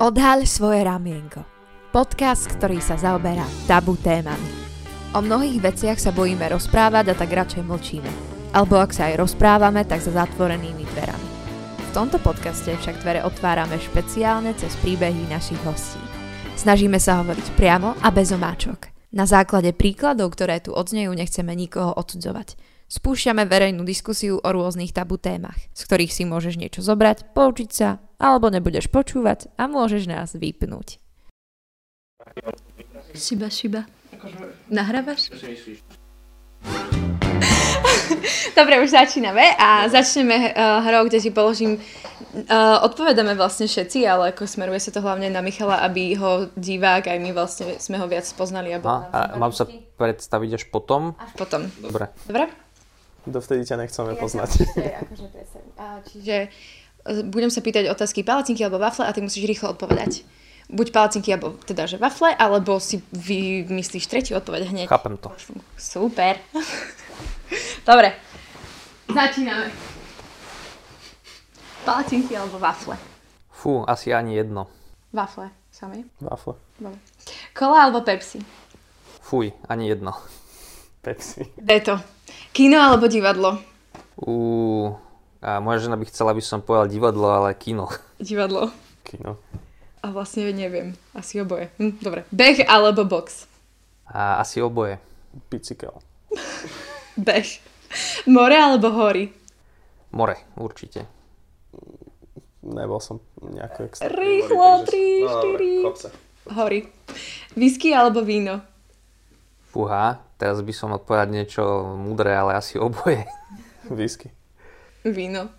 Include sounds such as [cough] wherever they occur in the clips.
Odhaľ svoje ramienko. Podcast, ktorý sa zaoberá tabu témami. O mnohých veciach sa bojíme rozprávať a tak radšej mlčíme. Alebo ak sa aj rozprávame, tak za zatvorenými dverami. V tomto podcaste však dvere otvárame špeciálne cez príbehy našich hostí. Snažíme sa hovoriť priamo a bez omáčok. Na základe príkladov, ktoré tu odznejú, nechceme nikoho odsudzovať. Spúšťame verejnú diskusiu o rôznych tabu témach, z ktorých si môžeš niečo zobrať, poučiť sa, alebo nebudeš počúvať a môžeš nás vypnúť. Šiba, šiba. Nahrávaš? [laughs] Dobre, už začíname a začneme uh, hrou, kde si položím Uh, odpovedáme vlastne všetci, ale ako smeruje sa to hlavne na Michala, aby ho divák aj my vlastne sme ho viac spoznali. A, a mám sa predstaviť až potom? Až potom. Dobre. Dobre? Dovtedy ťa nechceme ja poznať. Akože čiže budem sa pýtať otázky palacinky alebo wafle a ty musíš rýchlo odpovedať. Buď palacinky, alebo teda, že wafle, alebo si vymyslíš tretiu odpoveď hneď. Chápem to. Super. [laughs] Dobre. Začíname. Palacinky alebo wafle? Fú, asi ani jedno. Wafle, sami? Wafle. Dobre. Kola alebo Pepsi? Fuj, ani jedno. Pepsi. Deto. Kino alebo divadlo? Uú, a moja žena by chcela, aby som povedal divadlo, ale kino. Divadlo. Kino. A vlastne neviem. Asi oboje. Hm, dobre. Beh alebo box? A asi oboje. Bicykel. [laughs] Beh. More alebo hory? More, určite. Nebol som nejako extra. Rýchlo, 3, 4. Hory. Whisky alebo víno? Fúha, teraz by som odpovedať niečo múdre, ale asi oboje. [laughs] Whisky. Víno.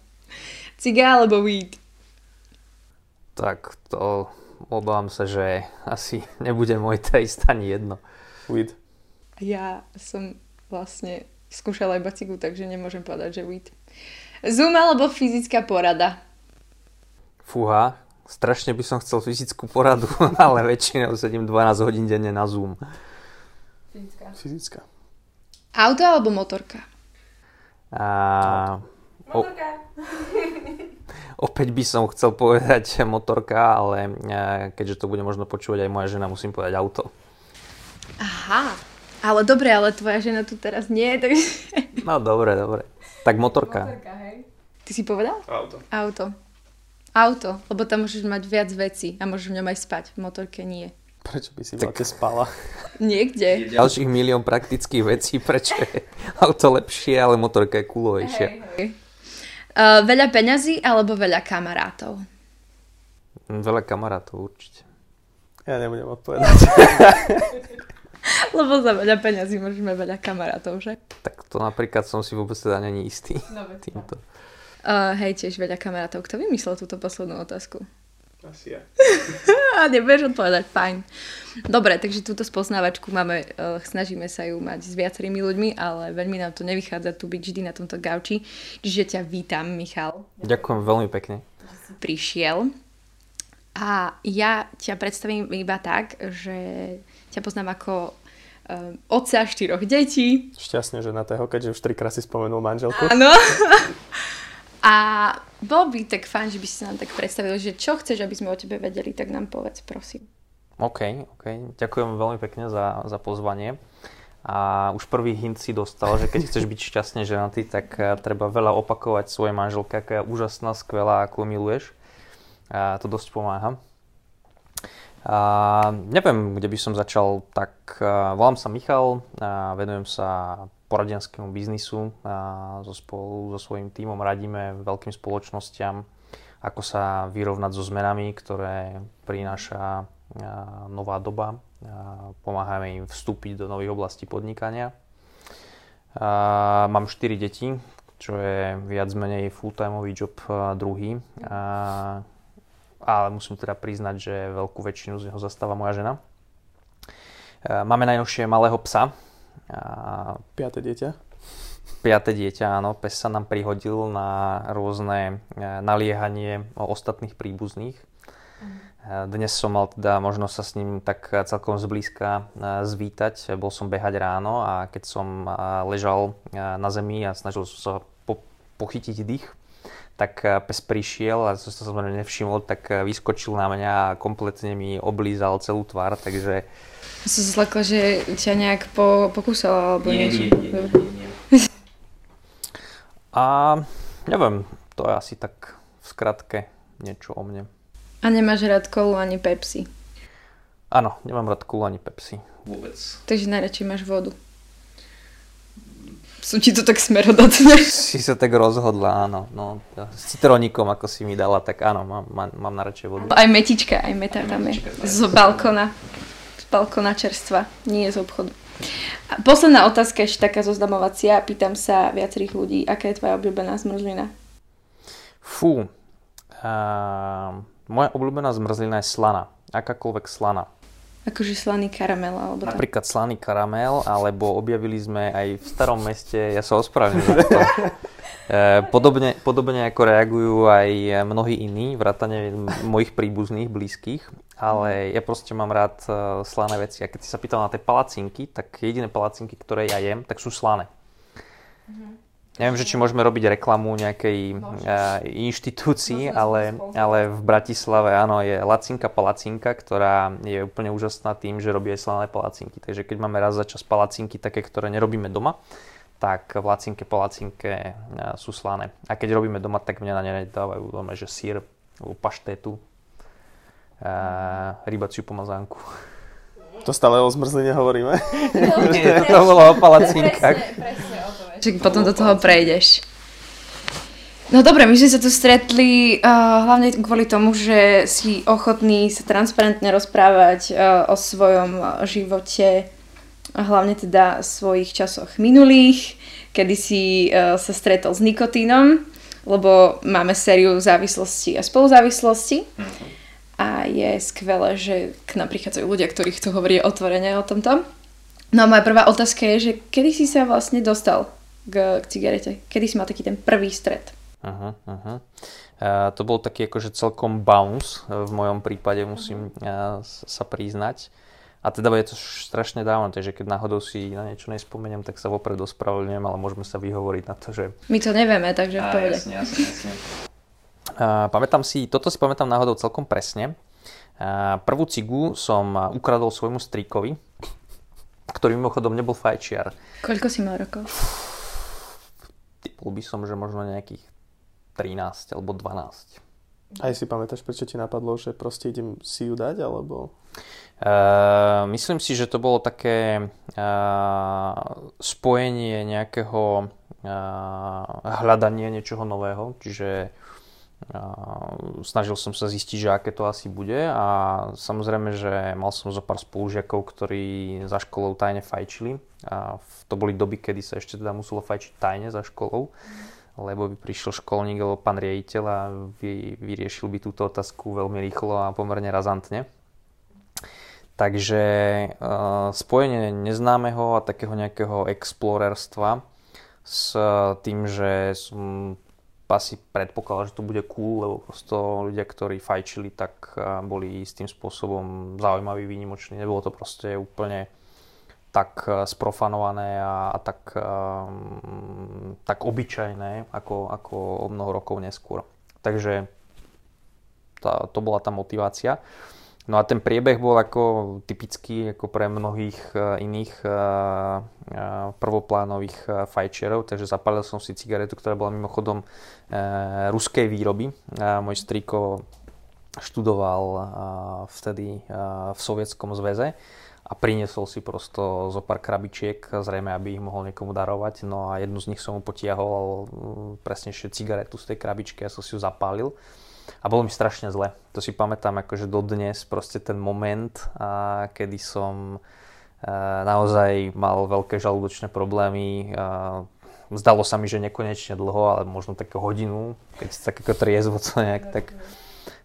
Ciga alebo weed? Tak to obávam sa, že asi nebude môj taste ani jedno. Weed. Ja som vlastne skúšala iba cigu, takže nemôžem povedať, že weed. Zoom alebo fyzická porada? Fúha, strašne by som chcel fyzickú poradu, [laughs] ale väčšinou sedím 12 hodín denne na Zoom. Fyzická. Fyzická. Auto alebo motorka? A... O... [laughs] Opäť by som chcel povedať motorka, ale e, keďže to bude možno počúvať aj moja žena, musím povedať auto. Aha, ale dobre, ale tvoja žena tu teraz nie, takže... [laughs] No dobre, dobre. Tak motorka. Motorka, hej. Ty si povedal? Auto. Auto. Auto, lebo tam môžeš mať viac vecí a môžeš v ňom aj spať, v motorke nie. Prečo by si tak... spala? Niekde. Ďalších milión praktických vecí, prečo je auto lepšie, ale motorka je kulovejšia. Hej, hej. Uh, veľa peňazí alebo veľa kamarátov? Veľa kamarátov určite. Ja nebudem odpovedať. [laughs] Lebo za veľa peňazí môžeme veľa kamarátov, že? Tak to napríklad som si vôbec teda není istý no, týmto. Uh, hej, tiež veľa kamarátov. Kto vymyslel túto poslednú otázku? Asi ja. [laughs] A nebudeš odpovedať, fajn. Dobre, takže túto spoznávačku máme, uh, snažíme sa ju mať s viacerými ľuďmi, ale veľmi nám to nevychádza tu byť vždy na tomto gauči. Čiže ťa vítam, Michal. Ďakujem veľmi pekne. Že prišiel. A ja ťa predstavím iba tak, že ťa poznám ako uh, otca štyroch detí. Šťastne ženatého, keďže už trikrát si spomenul manželku. Áno. [laughs] A bol by tak fajn, že by si nám tak predstavil, že čo chceš, aby sme o tebe vedeli, tak nám povedz, prosím. OK, OK. Ďakujem veľmi pekne za, za pozvanie. A už prvý hint si dostal, že keď chceš byť šťastne ženatý, tak eh, treba veľa opakovať svojej manželke, aká je úžasná, skvelá, ako miluješ. A to dosť pomáha. A neviem, kde by som začal, tak uh, volám sa Michal, a venujem sa poradenskému biznisu a so, spolu so svojím tímom radíme veľkým spoločnosťam, ako sa vyrovnať so zmenami, ktoré prináša nová doba. Pomáhame im vstúpiť do nových oblastí podnikania. Mám 4 deti, čo je viac menej full-timeový job druhý. Ale musím teda priznať, že veľkú väčšinu z neho zastáva moja žena. Máme najnovšie malého psa, a... Piaté dieťa? Piaté dieťa, áno. Pes sa nám prihodil na rôzne e, naliehanie ostatných príbuzných. Mhm. E, dnes som mal teda možnosť sa s ním tak celkom zblízka e, zvítať. Bol som behať ráno a keď som ležal na zemi a snažil som sa po- pochytiť dých, tak pes prišiel a to som sa nevšimol, tak vyskočil na mňa a kompletne mi oblízal celú tvár, takže... Som sa zlakla, že ťa nejak po, pokúsala alebo nie, niečo. Nie, nie, nie, nie. A neviem, to je asi tak v skratke niečo o mne. A nemáš rád kolu ani Pepsi? Áno, nemám rád kolu ani Pepsi. Vôbec. Takže najradšej máš vodu. Sú ti to tak smerodatné? Si sa tak rozhodla, áno. No, s citroníkom, ako si mi dala, tak áno, mám, mám, mám najradšej vodu. Aj metička, aj meta tam je. Z balkona. Z balkona čerstva, nie z obchodu. A posledná otázka, ešte taká zoznamovacia. Pýtam sa viacerých ľudí, aká je tvoja obľúbená zmrzlina? Fú. Uh, moja obľúbená zmrzlina je slana. Akákoľvek slana. Akože slaný karamel alebo tak. Napríklad slaný karamel, alebo objavili sme aj v starom meste, ja sa ospravedlňujem to. [laughs] E, podobne, podobne ako reagujú aj mnohí iní, vrátane mojich príbuzných, blízkych, ale ja proste mám rád e, slané veci. A keď si sa pýtal na tie palacinky, tak jediné palacinky, ktoré ja jem, tak sú slané. Mm-hmm. Neviem, že či môžeme robiť reklamu nejakej uh, inštitúcii, ale, ale v Bratislave áno, je Lacinka Palacinka, ktorá je úplne úžasná tým, že robí aj slané palacinky. Takže keď máme raz za čas palacinky také, ktoré nerobíme doma, tak v Lacinke Palacinke uh, sú slané. A keď robíme doma, tak mňa na ne nedávajú doma, že sír, paštétu, uh, rybaciu pomazánku. To stále o zmrzline hovoríme? Nie, [laughs] to bolo o palacinkách. Presne, presne to že potom do toho prejdeš. No dobre, my sme sa tu stretli uh, hlavne kvôli tomu, že si ochotný sa transparentne rozprávať uh, o svojom živote, hlavne teda svojich časoch minulých, kedy si uh, sa stretol s nikotínom, lebo máme sériu závislosti a spoluzávislosti. A je skvelé, že k nám prichádzajú ľudia, ktorí chcú hovoriť otvorene o tomto. No a moja prvá otázka je, že kedy si sa vlastne dostal k, k cigarete? Kedy si mal taký ten prvý stret? Aha, aha. Uh, to bol taký akože celkom bounce v mojom prípade, musím uh, sa priznať. A teda je to strašne dávno, takže keď náhodou si na niečo nespomeniem, tak sa vopred ospravedlňujem, ale môžeme sa vyhovoriť na to, že... My to nevieme, takže v pohode. Jasne, jasne, jasne. Uh, pamätám si, toto si pamätám náhodou celkom presne. Uh, prvú cigu som ukradol svojmu strýkovi, ktorý mimochodom nebol fajčiar. Koľko si mal rokov? Typol by som, že možno nejakých 13 alebo 12. Aj si pamätáš, prečo ti napadlo, že proste idem si ju dať, alebo... Uh, myslím si, že to bolo také uh, spojenie nejakého uh, hľadanie niečoho nového, čiže uh, snažil som sa zistiť, že aké to asi bude a samozrejme, že mal som zo pár spolužiakov, ktorí za školou tajne fajčili a to boli doby, kedy sa ešte teda muselo fajčiť tajne za školou, lebo by prišiel školník alebo pán riaditeľ a vy, vyriešil by túto otázku veľmi rýchlo a pomerne razantne. Takže uh, spojenie neznámeho a takého nejakého explorerstva s tým, že som asi predpokladal, že to bude cool, lebo prosto ľudia, ktorí fajčili, tak boli istým spôsobom zaujímaví, výnimoční. Nebolo to proste úplne tak eh, sprofanované a, a tak, um, tak obyčajné ako, ako o mnoho rokov neskôr. Takže tá, to bola tá motivácia. No a ten priebeh bol ako typický ako pre mnohých uh, iných uh, uh, prvoplánových fajčerov, takže zapálil som si cigaretu, ktorá bola mimochodom ruskej výroby. Môj striko študoval vtedy v Sovietskom zväze a priniesol si prosto zo pár krabičiek, zrejme, aby ich mohol niekomu darovať. No a jednu z nich som mu potiahol, presnejšie cigaretu z tej krabičky, ja som si ju zapálil. A bolo mi strašne zle. To si pamätám akože dodnes, proste ten moment, a kedy som a, e, naozaj mal veľké žalúdočné problémy. A, zdalo sa mi, že nekonečne dlho, ale možno také hodinu, keď si tak ako triezvo co nejak, tak...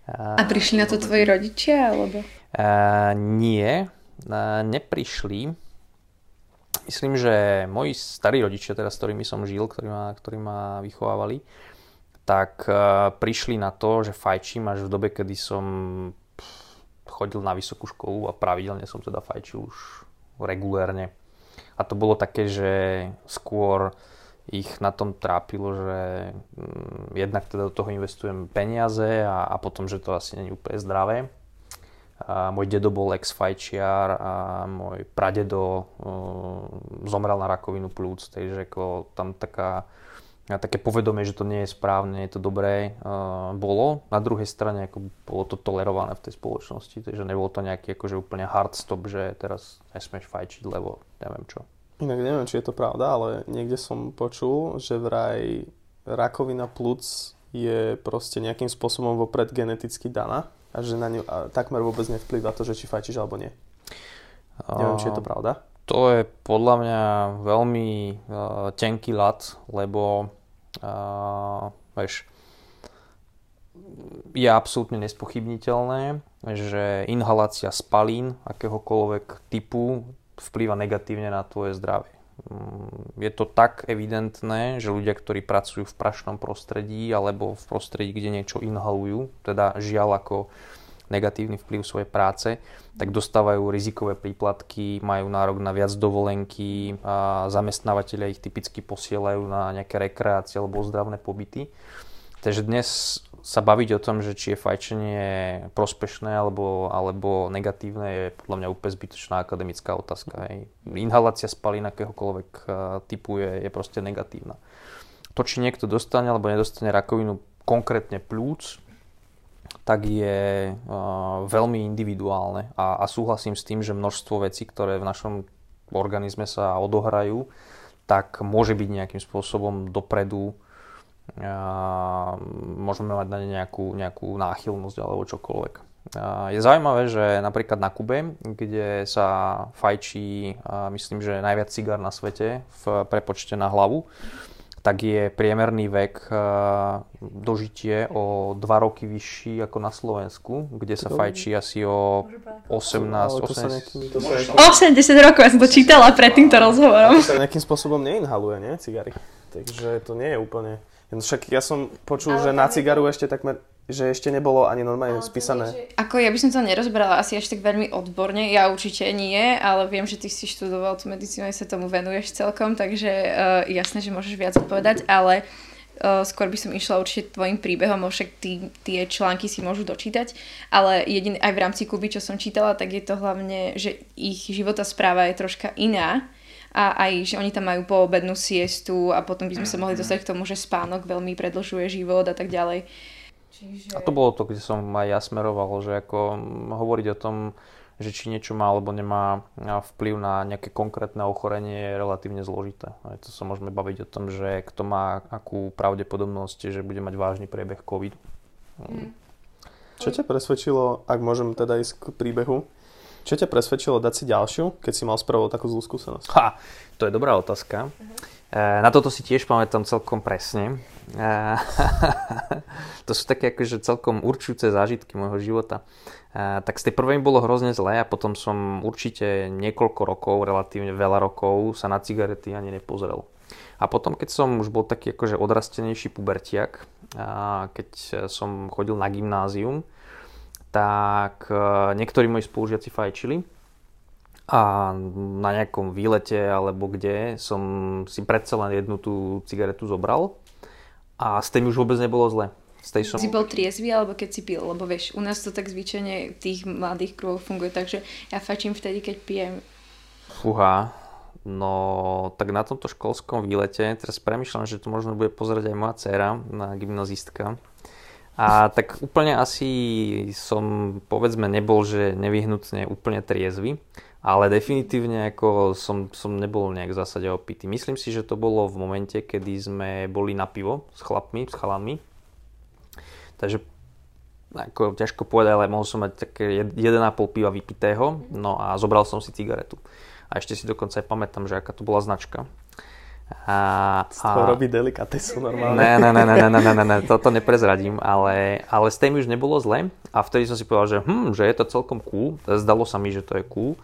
A, a prišli na to tvoji rodičia, alebo? A, nie, neprišli. Myslím, že moji starí rodičia, teda s ktorými som žil, ktorí ma, ktorí ma vychovávali, tak uh, prišli na to, že fajčím až v dobe, kedy som chodil na vysokú školu a pravidelne som teda fajčil už regulérne. A to bolo také, že skôr ich na tom trápilo, že mm, jednak teda do toho investujem peniaze a, a potom, že to asi není úplne zdravé. A môj dedo bol ex-fajčiar a môj pradedo uh, zomrel na rakovinu plúc, takže ako tam taká, také povedomie, že to nie je správne, je to dobré, uh, bolo. Na druhej strane ako bolo to tolerované v tej spoločnosti, takže nebolo to nejaký akože úplne hard stop, že teraz nesmieš fajčiť, lebo neviem čo. Inak neviem, či je to pravda, ale niekde som počul, že vraj rakovina plúc je proste nejakým spôsobom vopred geneticky daná a že na ňu a takmer vôbec nevplyvá to, že či fajčíš alebo nie. Neviem, či je to pravda. To je podľa mňa veľmi uh, tenký lat, lebo uh, vieš, je absolútne nespochybniteľné, že inhalácia spalín akéhokoľvek typu vplýva negatívne na tvoje zdravie. Mm, je to tak evidentné, že ľudia, ktorí pracujú v prašnom prostredí alebo v prostredí, kde niečo inhalujú, teda žiaľ ako negatívny vplyv svojej práce, tak dostávajú rizikové príplatky, majú nárok na viac dovolenky, a zamestnávateľia ich typicky posielajú na nejaké rekreácie alebo ozdravné pobyty. Takže dnes sa baviť o tom, že či je fajčenie prospešné alebo, alebo negatívne, je podľa mňa úplne zbytočná akademická otázka. Hej. Inhalácia spalín akéhokoľvek eh, typu je, je proste negatívna. To, či niekto dostane alebo nedostane rakovinu konkrétne plúc, tak je uh, veľmi individuálne a, a súhlasím s tým, že množstvo vecí, ktoré v našom organizme sa odohrajú, tak môže byť nejakým spôsobom dopredu môžeme mať na ne nejakú, nejakú náchylnosť alebo čokoľvek. Je zaujímavé, že napríklad na Kube, kde sa fajčí, myslím, že najviac cigár na svete v prepočte na hlavu, tak je priemerný vek dožitie o 2 roky vyšší ako na Slovensku, kde sa fajčí asi o 18, 80... 80 rokov, ja som to čítala pred týmto rozhovorom. To sa nejakým spôsobom neinhaluje, nie, cigary? Takže to nie je úplne... Však ja som počul, že na cigaru ešte takmer že ešte nebolo ani normálne ale spísané. Je, že... Ako ja by som to nerozbrala asi až tak veľmi odborne, ja určite nie, ale viem, že ty si študoval tú medicínu, aj sa tomu venuješ celkom, takže uh, jasné, že môžeš viac odpovedať, ale uh, skôr by som išla určite tvojim príbehom, však tí, tie články si môžu dočítať, ale jedin, aj v rámci Kuby, čo som čítala, tak je to hlavne, že ich života správa je troška iná a aj, že oni tam majú poobednú siestu a potom by sme sa mohli dostať k tomu, že spánok veľmi predlžuje život a tak ďalej. Čiže... A to bolo to, kde som aj ja smeroval, že ako hovoriť o tom, že či niečo má alebo nemá vplyv na nejaké konkrétne ochorenie je relatívne zložité. Aj to sa môžeme baviť o tom, že kto má akú pravdepodobnosť, že bude mať vážny priebeh COVID. Mm. Čo ťa presvedčilo, ak môžem teda ísť k príbehu, čo ťa presvedčilo dať si ďalšiu, keď si mal spravovať takú zlú skúsenosť? Ha, to je dobrá otázka. Uh-huh. E, na toto si tiež pamätám celkom presne. E, [laughs] to sú také akože celkom určujúce zážitky môjho života. E, tak z tej prvej bolo hrozne zlé a potom som určite niekoľko rokov, relatívne veľa rokov sa na cigarety ani nepozrel. A potom, keď som už bol taký akože odrastenejší pubertiak, keď som chodil na gymnázium, tak niektorí moji spolužiaci fajčili a na nejakom výlete alebo kde som si predsa len jednu tú cigaretu zobral a s tým už vôbec nebolo zle. Z tej som... Si bol triezvy alebo keď si pil? Lebo vieš, u nás to tak zvyčajne tých mladých kruhov funguje tak, že ja fačím vtedy, keď pijem. Fúha, no tak na tomto školskom výlete, teraz premyšľam, že to možno bude pozerať aj moja dcera, na gymnazistka, a tak úplne asi som, povedzme, nebol, že nevyhnutne úplne triezvy, ale definitívne ako som, som nebol nejak v zásade opitý. Myslím si, že to bolo v momente, kedy sme boli na pivo s chlapmi, s chalami. Takže ako ťažko povedať, ale mohol som mať také 1,5 piva vypitého, no a zobral som si cigaretu. A ešte si dokonca aj pamätám, že aká to bola značka. A, a... robí delikatesu normálne. Ne, ne, ne, ne, ne, ne, ne, ne, toto neprezradím, ale, ale s tým už nebolo zle a vtedy som si povedal, že, hm, že je to celkom cool, zdalo sa mi, že to je cool,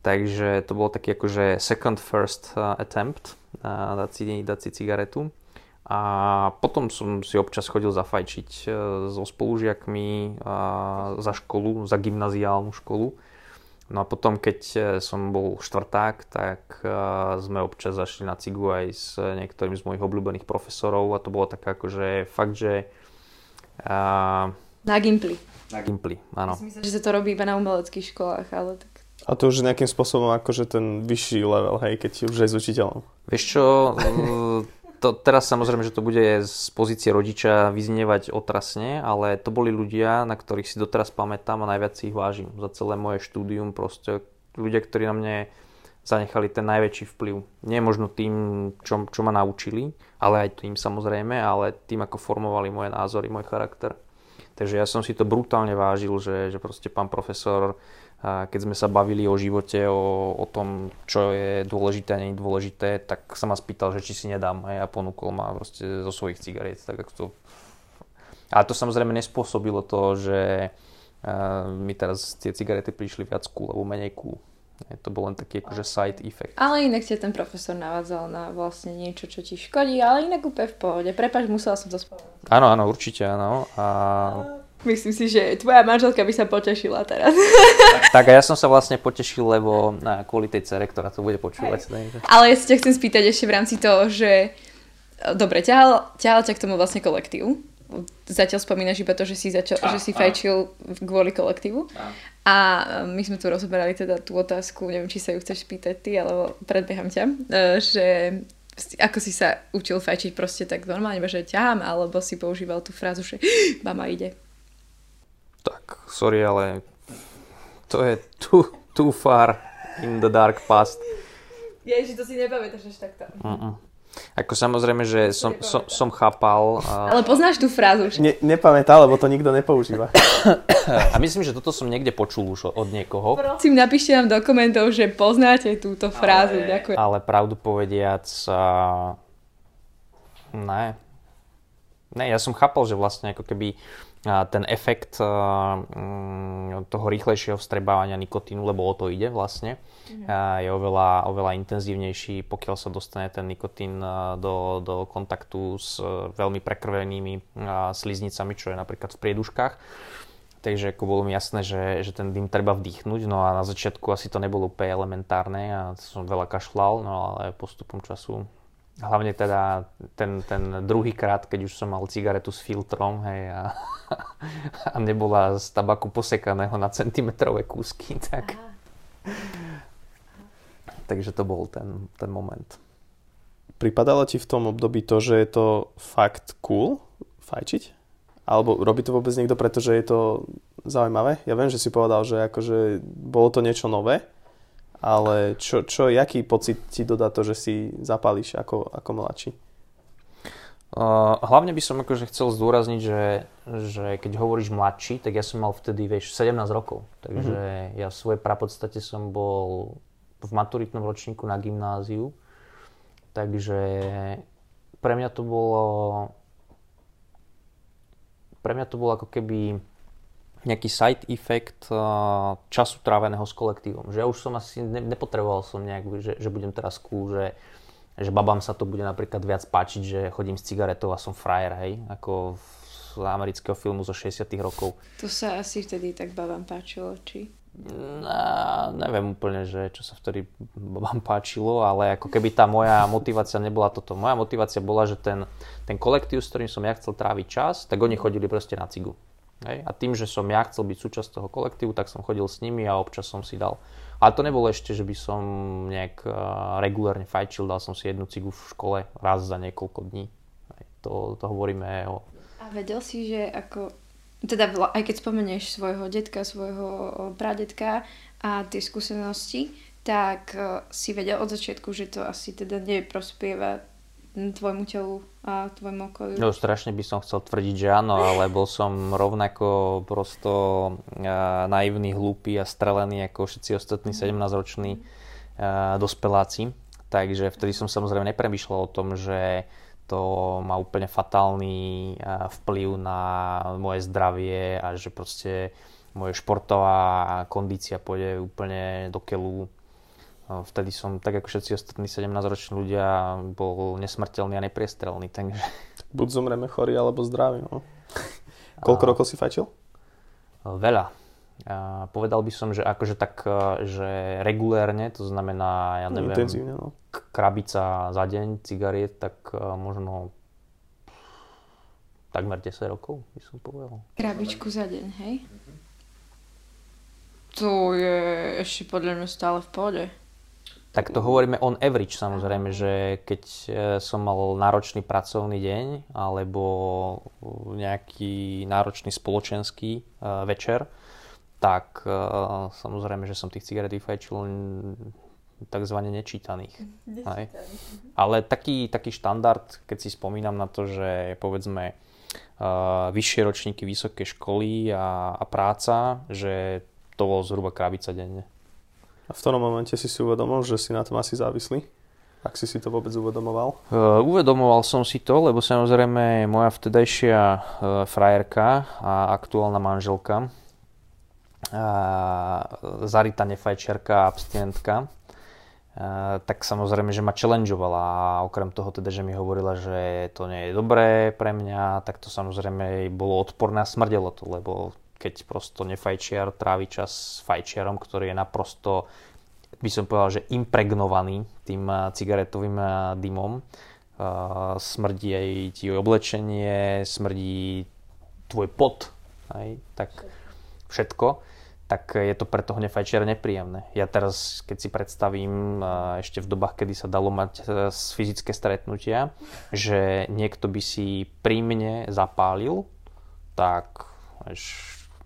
takže to bolo taký akože second first uh, attempt uh, dať, si, dať si cigaretu a potom som si občas chodil zafajčiť uh, so spolužiakmi za školu, za gymnaziálnu školu No a potom, keď som bol štvrták, tak sme občas zašli na cigu aj s niektorým z mojich obľúbených profesorov a to bolo také akože fakt, že... Uh, na Gimply. Na Gimply, áno. Myslím, že sa to robí iba na umeleckých školách, ale tak... A to už nejakým spôsobom akože ten vyšší level, hej, keď už aj s učiteľom. Vieš čo, [laughs] to, teraz samozrejme, že to bude z pozície rodiča vyznievať otrasne, ale to boli ľudia, na ktorých si doteraz pamätám a najviac si ich vážim. Za celé moje štúdium proste ľudia, ktorí na mne zanechali ten najväčší vplyv. Nie možno tým, čo, čo ma naučili, ale aj tým samozrejme, ale tým, ako formovali moje názory, môj charakter. Takže ja som si to brutálne vážil, že, že proste pán profesor keď sme sa bavili o živote, o, o tom, čo je dôležité a nie dôležité, tak sa ma spýtal, že či si nedám a ja ponúkol ma proste zo svojich cigariet. Tak to... A to samozrejme nespôsobilo to, že mi teraz tie cigarety prišli viac cool alebo menej cool. To bol len taký akože side effect. Ale inak ťa ten profesor navádzal na vlastne niečo, čo ti škodí, ale inak úplne v pohode. Prepač, musela som to spomenúť. Áno, áno, určite áno. A Myslím si, že tvoja manželka by sa potešila teraz. [laughs] Tak, a ja som sa vlastne potešil, lebo na, kvôli tej cere, ktorá to bude počúvať. Hej. Ale ja si ťa chcem spýtať ešte v rámci toho, že dobre, ťahal, ťahal ťa k tomu vlastne kolektív. Zatiaľ spomínaš iba to, že si, začal, a, že si fajčil kvôli kolektívu. A. a my sme tu rozoberali teda tú otázku, neviem, či sa ju chceš spýtať ty, alebo predbieham ťa, že ako si sa učil fajčiť proste tak normálne, že ťahám, alebo si používal tú frázu, že [gasps] mama ide tak sorry, ale to je too, too far in the dark past. Ježiš, to si nepamätáš až takto. Mm-mm. Ako samozrejme, že som, som, som chápal. A... Ale poznáš tú frázu? Ne, nepamätá, lebo to nikto nepoužíva. A myslím, že toto som niekde počul už od niekoho. Prosím, napíšte nám do komentov, že poznáte túto frázu. Ale, Ďakujem. Ale pravdu povediac, uh, ne. Ne, ja som chápal, že vlastne ako keby ten efekt mm, toho rýchlejšieho vstrebávania nikotínu, lebo o to ide vlastne, mm. je oveľa, oveľa intenzívnejší, pokiaľ sa dostane ten nikotín do, do kontaktu s veľmi prekrvenými sliznicami, čo je napríklad v prieduškách. Takže ako bolo mi jasné, že, že ten dým treba vdýchnuť, no a na začiatku asi to nebolo úplne elementárne a som veľa kašľal, no ale postupom času Hlavne teda ten, ten druhý krát, keď už som mal cigaretu s filtrom hej, a, a nebola z tabaku posekaného na centimetrové kúsky, [laughs] tak... Takže to bol ten, ten moment. Pripadalo ti v tom období to, že je to fakt cool fajčiť? Alebo robí to vôbec niekto, pretože je to zaujímavé? Ja viem, že si povedal, že akože bolo to niečo nové, ale čo, čo, jaký pocit ti dodá to, že si zapálíš ako, ako mladší? Uh, hlavne by som akože chcel zdôrazniť, že, že keď hovoríš mladší, tak ja som mal vtedy, vieš, 17 rokov. Takže mm-hmm. ja v svojej prapodstate som bol v maturitnom ročníku na gymnáziu. Takže pre mňa to bolo pre mňa to bolo ako keby nejaký side effect uh, času tráveného s kolektívom. Že ja už som asi ne, nepotreboval som nejak, že, že budem teraz cool, že, že babám sa to bude napríklad viac páčiť, že chodím s cigaretou a som frajer, hej, ako z amerického filmu zo 60 rokov. To sa asi vtedy tak babám páčilo, či? No, neviem úplne, že čo sa vtedy vám páčilo, ale ako keby tá moja motivácia nebola toto. Moja motivácia bola, že ten, ten kolektív, s ktorým som ja chcel tráviť čas, tak oni chodili proste na cigu. Hej? A tým, že som ja chcel byť súčasť toho kolektívu, tak som chodil s nimi a občas som si dal. Ale to nebolo ešte, že by som nejak uh, regulárne fajčil, dal som si jednu cigu v škole raz za niekoľko dní. Hej? To, to hovoríme o... A vedel si, že ako, teda aj keď spomenieš svojho detka, svojho pradetka a tie skúsenosti, tak uh, si vedel od začiatku, že to asi teda neprospieva tvojmu telu a tvojmu okoliu? No, strašne by som chcel tvrdiť, že áno, ale bol som rovnako prosto uh, naivný, hlúpy a strelený ako všetci ostatní 17-roční uh, dospeláci. Takže vtedy som samozrejme nepremýšľal o tom, že to má úplne fatálny vplyv na moje zdravie a že proste moje športová kondícia pôjde úplne do keľu Vtedy som, tak ako všetci ostatní 17-roční ľudia, bol nesmrteľný a nepriestrelný, takže... Buď zomreme chorý, alebo zdravý, no. [laughs] Koľko a... rokov si fajčil? Veľa. A povedal by som, že akože tak, e, že regulérne, to znamená, ja neviem, Intenzívne, no. krabica za deň cigariet, tak e, možno takmer 10 rokov, by som povedal. Krabičku za deň, hej? To je ešte podľa mňa stále v pohode. Tak to hovoríme on average samozrejme, že keď e, som mal náročný pracovný deň alebo nejaký náročný spoločenský e, večer, tak e, samozrejme, že som tých cigaret vyfajčil takzvané nečítaných. Hej. Ale taký, taký štandard, keď si spomínam na to, že povedzme vyššie ročníky vysoké školy a, a práca, že to bolo zhruba krabica denne. A v tom momente si si uvedomil, že si na tom asi závislý? Ak si si to vôbec uvedomoval? Uh, uvedomoval som si to, lebo samozrejme moja vtedajšia uh, frajerka a aktuálna manželka, uh, zarytá nefajčiarka a abstinentka, tak samozrejme, že ma challengeovala a okrem toho teda, že mi hovorila, že to nie je dobré pre mňa, tak to samozrejme bolo odporné a smrdelo to, lebo keď prosto nefajčiar trávi čas s fajčiarom, ktorý je naprosto, by som povedal, že impregnovaný tým uh, cigaretovým uh, dymom, uh, smrdí aj ti oblečenie, smrdí tvoj pot, aj, tak všetko tak je to pre toho nefajčiara nepríjemné. Ja teraz, keď si predstavím ešte v dobách, kedy sa dalo mať fyzické stretnutia, že niekto by si pri mne zapálil, tak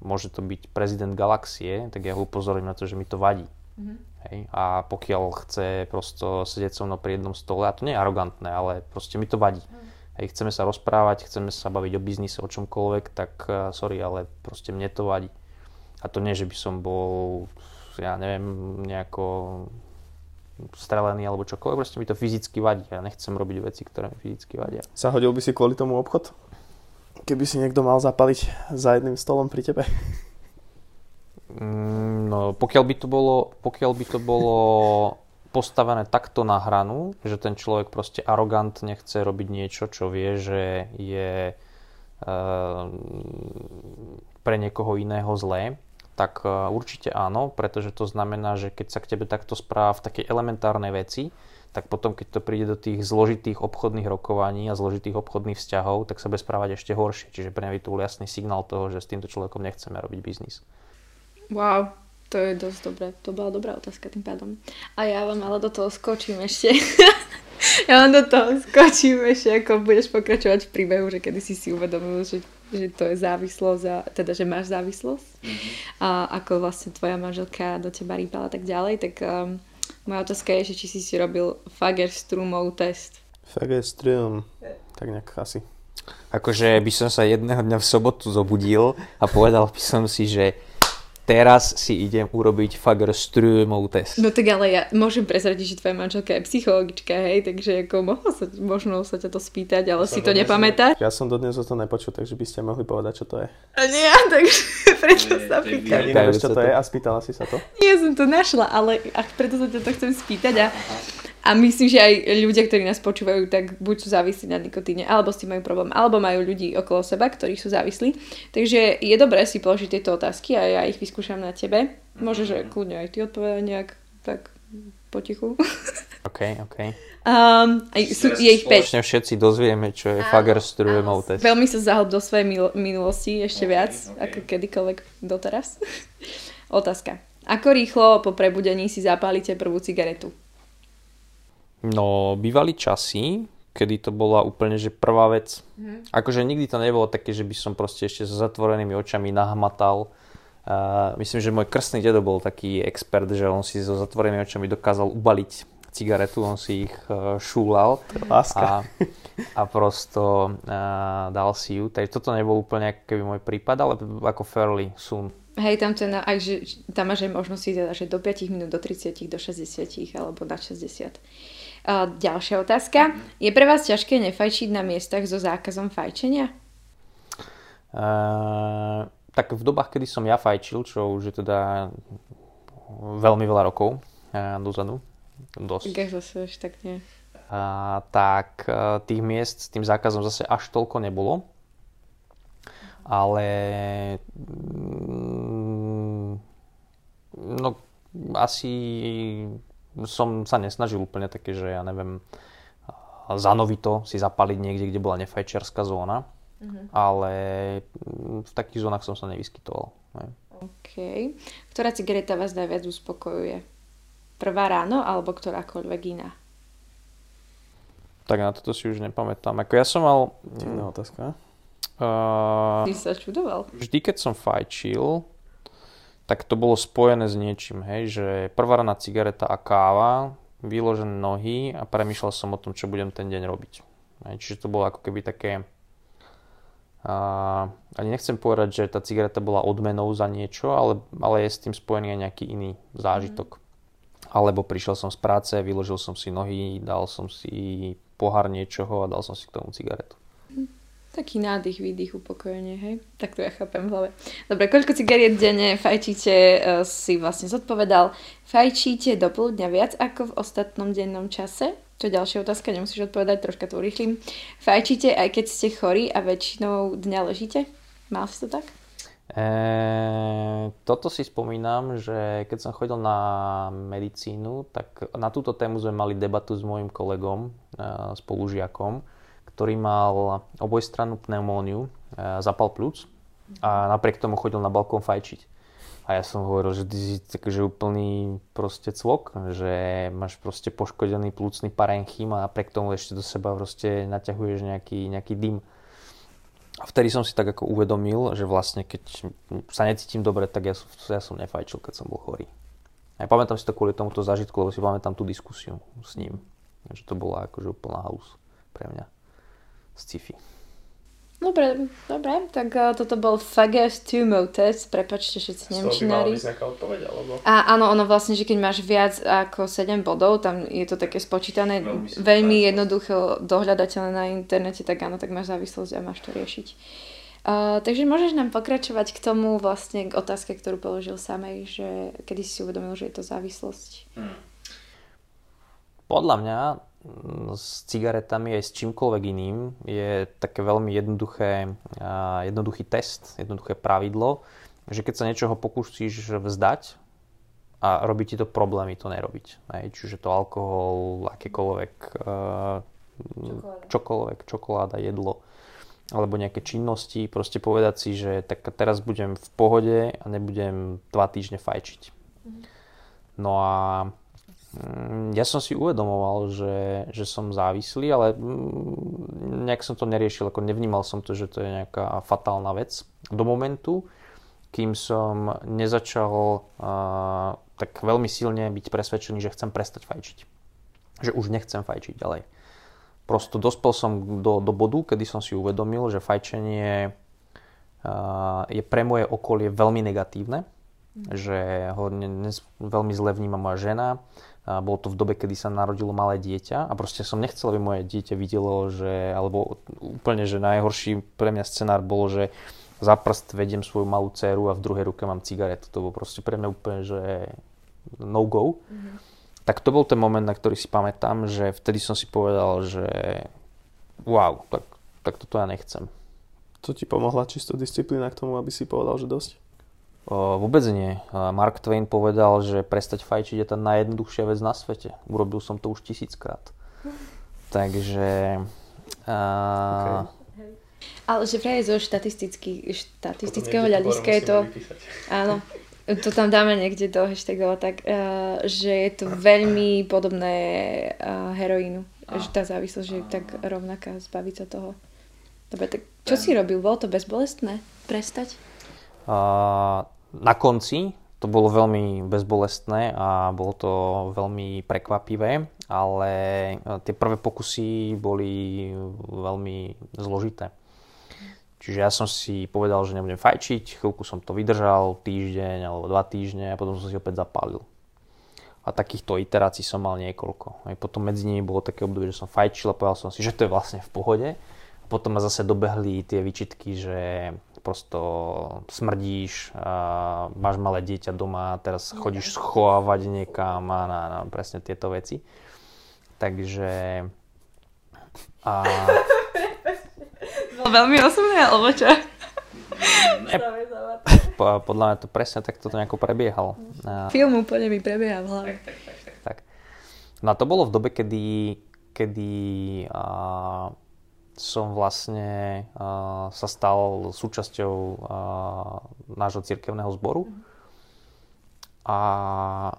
môže to byť prezident galaxie, tak ja ho upozorím na to, že mi to vadí. Mm-hmm. Hej? A pokiaľ chce prosto sedieť so mnou pri jednom stole, a to nie je arogantné, ale proste mi to vadí. Mm. Hej, chceme sa rozprávať, chceme sa baviť o biznise, o čomkoľvek, tak uh, sorry, ale proste mne to vadí. A to nie, že by som bol, ja neviem, nejako strelený alebo čokoľvek, proste mi to fyzicky vadí. Ja nechcem robiť veci, ktoré mi fyzicky vadia. Zahodil by si kvôli tomu obchod? Keby si niekto mal zapaliť za jedným stolom pri tebe? Mm, no, pokiaľ by to bolo, pokiaľ by to bolo postavené takto na hranu, že ten človek proste arogantne chce robiť niečo, čo vie, že je uh, pre niekoho iného zlé, tak e, určite áno, pretože to znamená, že keď sa k tebe takto správa v takej elementárnej veci, tak potom, keď to príde do tých zložitých obchodných rokovaní a zložitých obchodných vzťahov, tak sa bude správať ešte horšie. Čiže pre mňa by to bol jasný signál toho, že s týmto človekom nechceme robiť biznis. Wow, to je dosť dobré. To bola dobrá otázka tým pádom. A ja vám ale do toho skočím ešte. [laughs] ja vám do toho skočím ešte, ako budeš pokračovať v príbehu, že kedy si si uvedomil, že že to je závislosť, a, teda, že máš závislosť mm-hmm. a ako vlastne tvoja manželka do teba rýpala tak ďalej, tak um, moja otázka je, že či si si robil Fagerstrumov test. Fagerstrum, tak nejak asi. Akože by som sa jedného dňa v sobotu zobudil a povedal by som si, že teraz si idem urobiť Fagerströmov test. No tak ale ja môžem prezradiť, že tvoja manželka je psychologička, hej, takže ako mohlo sa, možno sa ťa to spýtať, ale si to nepamätáš? Ja som dodnes o to nepočul, takže by ste mohli povedať, čo to je. A nie, [laughs] takže preto sa pýtam. Ja nevieš, čo to je a spýtala si sa to? Nie, som to našla, ale ach, preto sa ťa to chcem spýtať a a myslím, že aj ľudia, ktorí nás počúvajú, tak buď sú závislí na nikotíne, alebo s tým majú problém, alebo majú ľudí okolo seba, ktorí sú závislí. Takže je dobré si položiť tieto otázky a ja ich vyskúšam na tebe. Môže, že kľudne aj ty odpovedať nejak tak potichu. [laughs] OK, OK. Um, sú, je ich 5. Spoločne všetci dozvieme, čo je Fagerströmov test. Veľmi sa zahlb do svojej mil- minulosti ešte okay, viac, okay. ako kedykoľvek doteraz. [laughs] Otázka. Ako rýchlo po prebudení si zapálite prvú cigaretu? No, bývali časy, kedy to bola úplne že prvá vec. Mm. Akože nikdy to nebolo také, že by som proste ešte so zatvorenými očami nahmatal. Uh, myslím, že môj krstný dedo bol taký expert, že on si so zatvorenými očami dokázal ubaliť cigaretu, on si ich uh, šúlal Láska. a, a prosto uh, dal si ju. Takže toto nebol úplne keby môj prípad, ale ako fairly soon. Hej, tam, na, aj, že, tam máš aj možnosti, teda, že do 5 minút, do 30, do 60 alebo na 60. Uh, ďalšia otázka. Je pre vás ťažké nefajčiť na miestach so zákazom fajčenia? Uh, tak v dobách, kedy som ja fajčil, čo už je teda veľmi veľa rokov uh, dozadu, dosť. Keď zase už tak nie. Uh, tak uh, tých miest s tým zákazom zase až toľko nebolo. Ale mm, asi som sa nesnažil úplne také, že ja neviem, zanovito si zapaliť niekde, kde bola nefajčiarská zóna, mm-hmm. ale v takých zónach som sa nevyskytoval. Ne? OK. Ktorá cigareta vás najviac uspokojuje? Prvá ráno alebo ktorákoľvek iná? Tak na toto si už nepamätám. Ako ja som mal... Divná otázka. Uh, Ty sa čudoval. Vždy, keď som fajčil, tak to bolo spojené s niečím, hej, že prvá rána cigareta a káva, vyložené nohy a premýšľal som o tom, čo budem ten deň robiť. Hej, čiže to bolo ako keby také... Uh, ani nechcem povedať, že tá cigareta bola odmenou za niečo, ale, ale je s tým spojený aj nejaký iný zážitok. Mm. Alebo prišiel som z práce, vyložil som si nohy, dal som si pohár niečoho a dal som si k tomu cigaretu. Taký nádych, výdych, upokojenie, hej? Tak to ja chápem v hlave. Dobre, koľko cigariet denne fajčíte, uh, si vlastne zodpovedal. Fajčíte do poludňa viac ako v ostatnom dennom čase? To je ďalšia otázka, nemusíš odpovedať, troška to urýchlim. Fajčíte aj keď ste chorí a väčšinou dňa ležíte? Mal si to tak? E, toto si spomínam, že keď som chodil na medicínu, tak na túto tému sme mali debatu s môjim kolegom, e, spolužiakom, ktorý mal obojstrannú pneumóniu, e, zapal plúc a napriek tomu chodil na balkón fajčiť. A ja som hovoril, že ty si takže úplný proste cvok, že máš proste poškodený plúcny parenchym a napriek tomu ešte do seba proste naťahuješ nejaký, nejaký dym. A vtedy som si tak ako uvedomil, že vlastne keď sa necítim dobre, tak ja som, ja som nefajčil, keď som bol chorý. A ja pamätám si to kvôli tomuto zážitku, lebo si pamätám tú diskusiu s ním. Že to bola akože úplná halus pre mňa sci-fi. Dobre, dobre, tak uh, toto bol Fages Tumo test, prepačte všetci nemčinári. Z toho odpoveď, alebo? A áno, ono vlastne, že keď máš viac ako 7 bodov, tam je to také spočítané, veľmi, veľmi jednoducho dohľadateľné na internete, tak áno, tak máš závislosť a máš to riešiť. Uh, takže môžeš nám pokračovať k tomu vlastne k otázke, ktorú položil samej, že kedy si uvedomil, že je to závislosť. Hmm. Podľa mňa s cigaretami aj s čímkoľvek iným je také veľmi jednoduché, jednoduchý test, jednoduché pravidlo, že keď sa niečoho pokúsiš vzdať a robí ti to problémy to nerobiť. Hej? Čiže to alkohol, akékoľvek, čokoláda. čokoľvek, čokoláda, jedlo alebo nejaké činnosti, proste povedať si, že tak teraz budem v pohode a nebudem dva týždne fajčiť. Mhm. No a Mm, ja som si uvedomoval, že, že som závislý, ale mm, nejak som to neriešil, ako nevnímal som to, že to je nejaká fatálna vec do momentu, kým som nezačal uh, tak veľmi silne byť presvedčený, že chcem prestať fajčiť. Že už nechcem fajčiť ďalej. Prosto dospel som do, do bodu, kedy som si uvedomil, že fajčenie uh, je pre moje okolie veľmi negatívne. Že ho ne, ne, veľmi zle vníma moja žena, a bolo to v dobe, kedy sa narodilo malé dieťa a proste som nechcel, aby moje dieťa videlo, že, alebo úplne, že najhorší pre mňa scenár bol, že za prst vediem svoju malú dceru a v druhej ruke mám cigaretu. To bolo proste pre mňa úplne, že no go. Mm-hmm. Tak to bol ten moment, na ktorý si pamätám, že vtedy som si povedal, že wow, tak, tak toto ja nechcem. To ti pomohla čisto disciplína k tomu, aby si povedal, že dosť? Vôbec nie. Mark Twain povedal, že prestať fajčiť je tá najjednoduchšia vec na svete. Urobil som to už tisíckrát. Takže... A... Okay. Ale že vraj zo štatistický, štatistického hľadiska je to... Áno, to tam dáme niekde do hashtagov, tak, uh, že je to veľmi podobné uh, heroínu. A. Že tá závislosť že je tak rovnaká, zbaviť sa toho. Dobre, tak čo si robil? Bolo to bezbolestné? Prestať? Na konci to bolo veľmi bezbolestné a bolo to veľmi prekvapivé, ale e, tie prvé pokusy boli veľmi zložité. Čiže ja som si povedal, že nebudem fajčiť, chvíľku som to vydržal, týždeň alebo dva týždne a potom som si opäť zapálil. A takýchto iterácií som mal niekoľko. Aj potom medzi nimi bolo také obdobie, že som fajčil a povedal som si, že to je vlastne v pohode. A potom ma zase dobehli tie výčitky, že prosto smrdíš, a máš malé dieťa doma, teraz chodíš schovávať niekam a na, na presne tieto veci. Takže... A... Bolo veľmi osobné, alebo čo? Ne, podľa mňa to presne tak toto nejako prebiehalo. Film úplne mi prebieha v hlave. Tak, tak, tak, tak. No a to bolo v dobe, kedy, kedy a, som vlastne a, sa stal súčasťou a, nášho cirkevného zboru. Mm a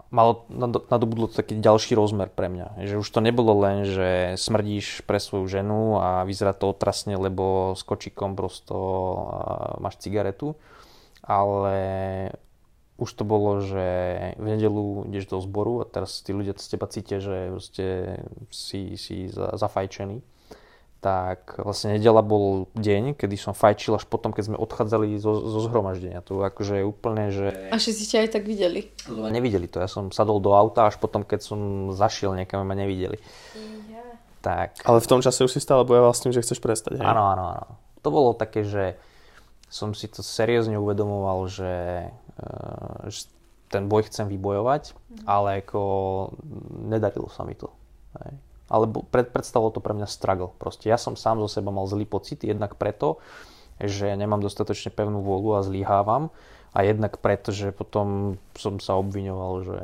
malo, nadobudlo to taký ďalší rozmer pre mňa. Že už to nebolo len, že smrdíš pre svoju ženu a vyzerá to otrasne, lebo s kočikom prosto máš cigaretu, ale už to bolo, že v nedelu ideš do zboru a teraz tí ľudia z teba cítia, že si, si zafajčený tak vlastne nedela bol deň, kedy som fajčil až potom, keď sme odchádzali zo, zo zhromaždenia. To akože je úplne, že... A všetci ste aj tak videli? Nevideli to. Ja som sadol do auta, až potom, keď som zašiel niekam, ma nevideli. Ja. Tak. Ale v tom čase už si stále bojoval s tým, že chceš prestať? Áno, áno, áno. To bolo také, že som si to seriózne uvedomoval, že, uh, že ten boj chcem vybojovať, mm. ale ako nedarilo sa mi to. Hej ale pred, predstavilo to pre mňa struggle. Proste ja som sám zo seba mal zlý pocit, jednak preto, že nemám dostatočne pevnú vôľu a zlyhávam a jednak preto, že potom som sa obviňoval, že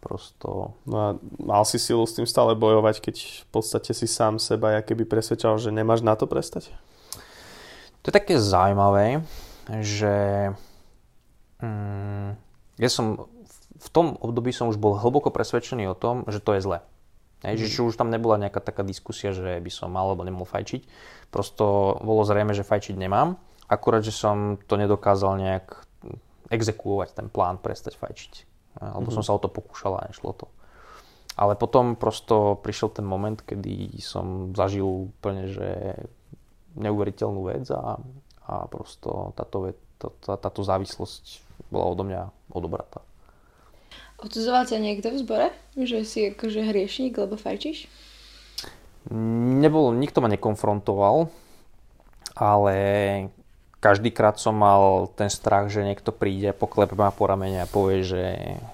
prosto... No a mal si silu s tým stále bojovať, keď v podstate si sám seba keby presvedčal, že nemáš na to prestať? To je také zaujímavé, že mm, ja som v tom období som už bol hlboko presvedčený o tom, že to je zle. Hej, že či už tam nebola nejaká taká diskusia, že by som mal alebo nemohol fajčiť. Prosto bolo zrejme, že fajčiť nemám. Akurát, že som to nedokázal nejak exekuovať, ten plán prestať fajčiť. Alebo mm-hmm. som sa o to pokúšal a nešlo to. Ale potom prosto prišiel ten moment, kedy som zažil úplne, že neuveriteľnú vec a, a prosto táto, tá, tá, táto závislosť bola odo mňa odobratá. Odsuzoval ťa niekto v zbore? Že si akože hriešník, lebo fajčíš? Nebolo, nikto ma nekonfrontoval, ale každý krát som mal ten strach, že niekto príde, poklepe ma po ramene a povie, že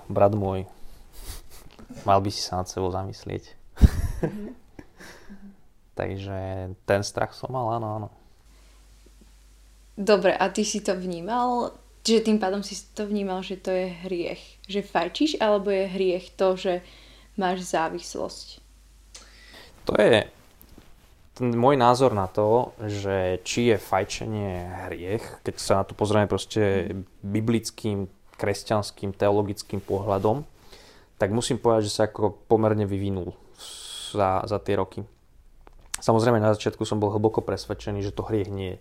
brat môj, mal by si sa nad sebou zamyslieť. Mm-hmm. [laughs] Takže ten strach som mal, áno, áno. Dobre, a ty si to vnímal Čiže tým pádom si to vnímal, že to je hriech. Že fajčíš, alebo je hriech to, že máš závislosť? To je môj názor na to, že či je fajčenie hriech, keď sa na to pozrieme proste biblickým, kresťanským, teologickým pohľadom, tak musím povedať, že sa ako pomerne vyvinul za, za tie roky. Samozrejme na začiatku som bol hlboko presvedčený, že to hriech nie je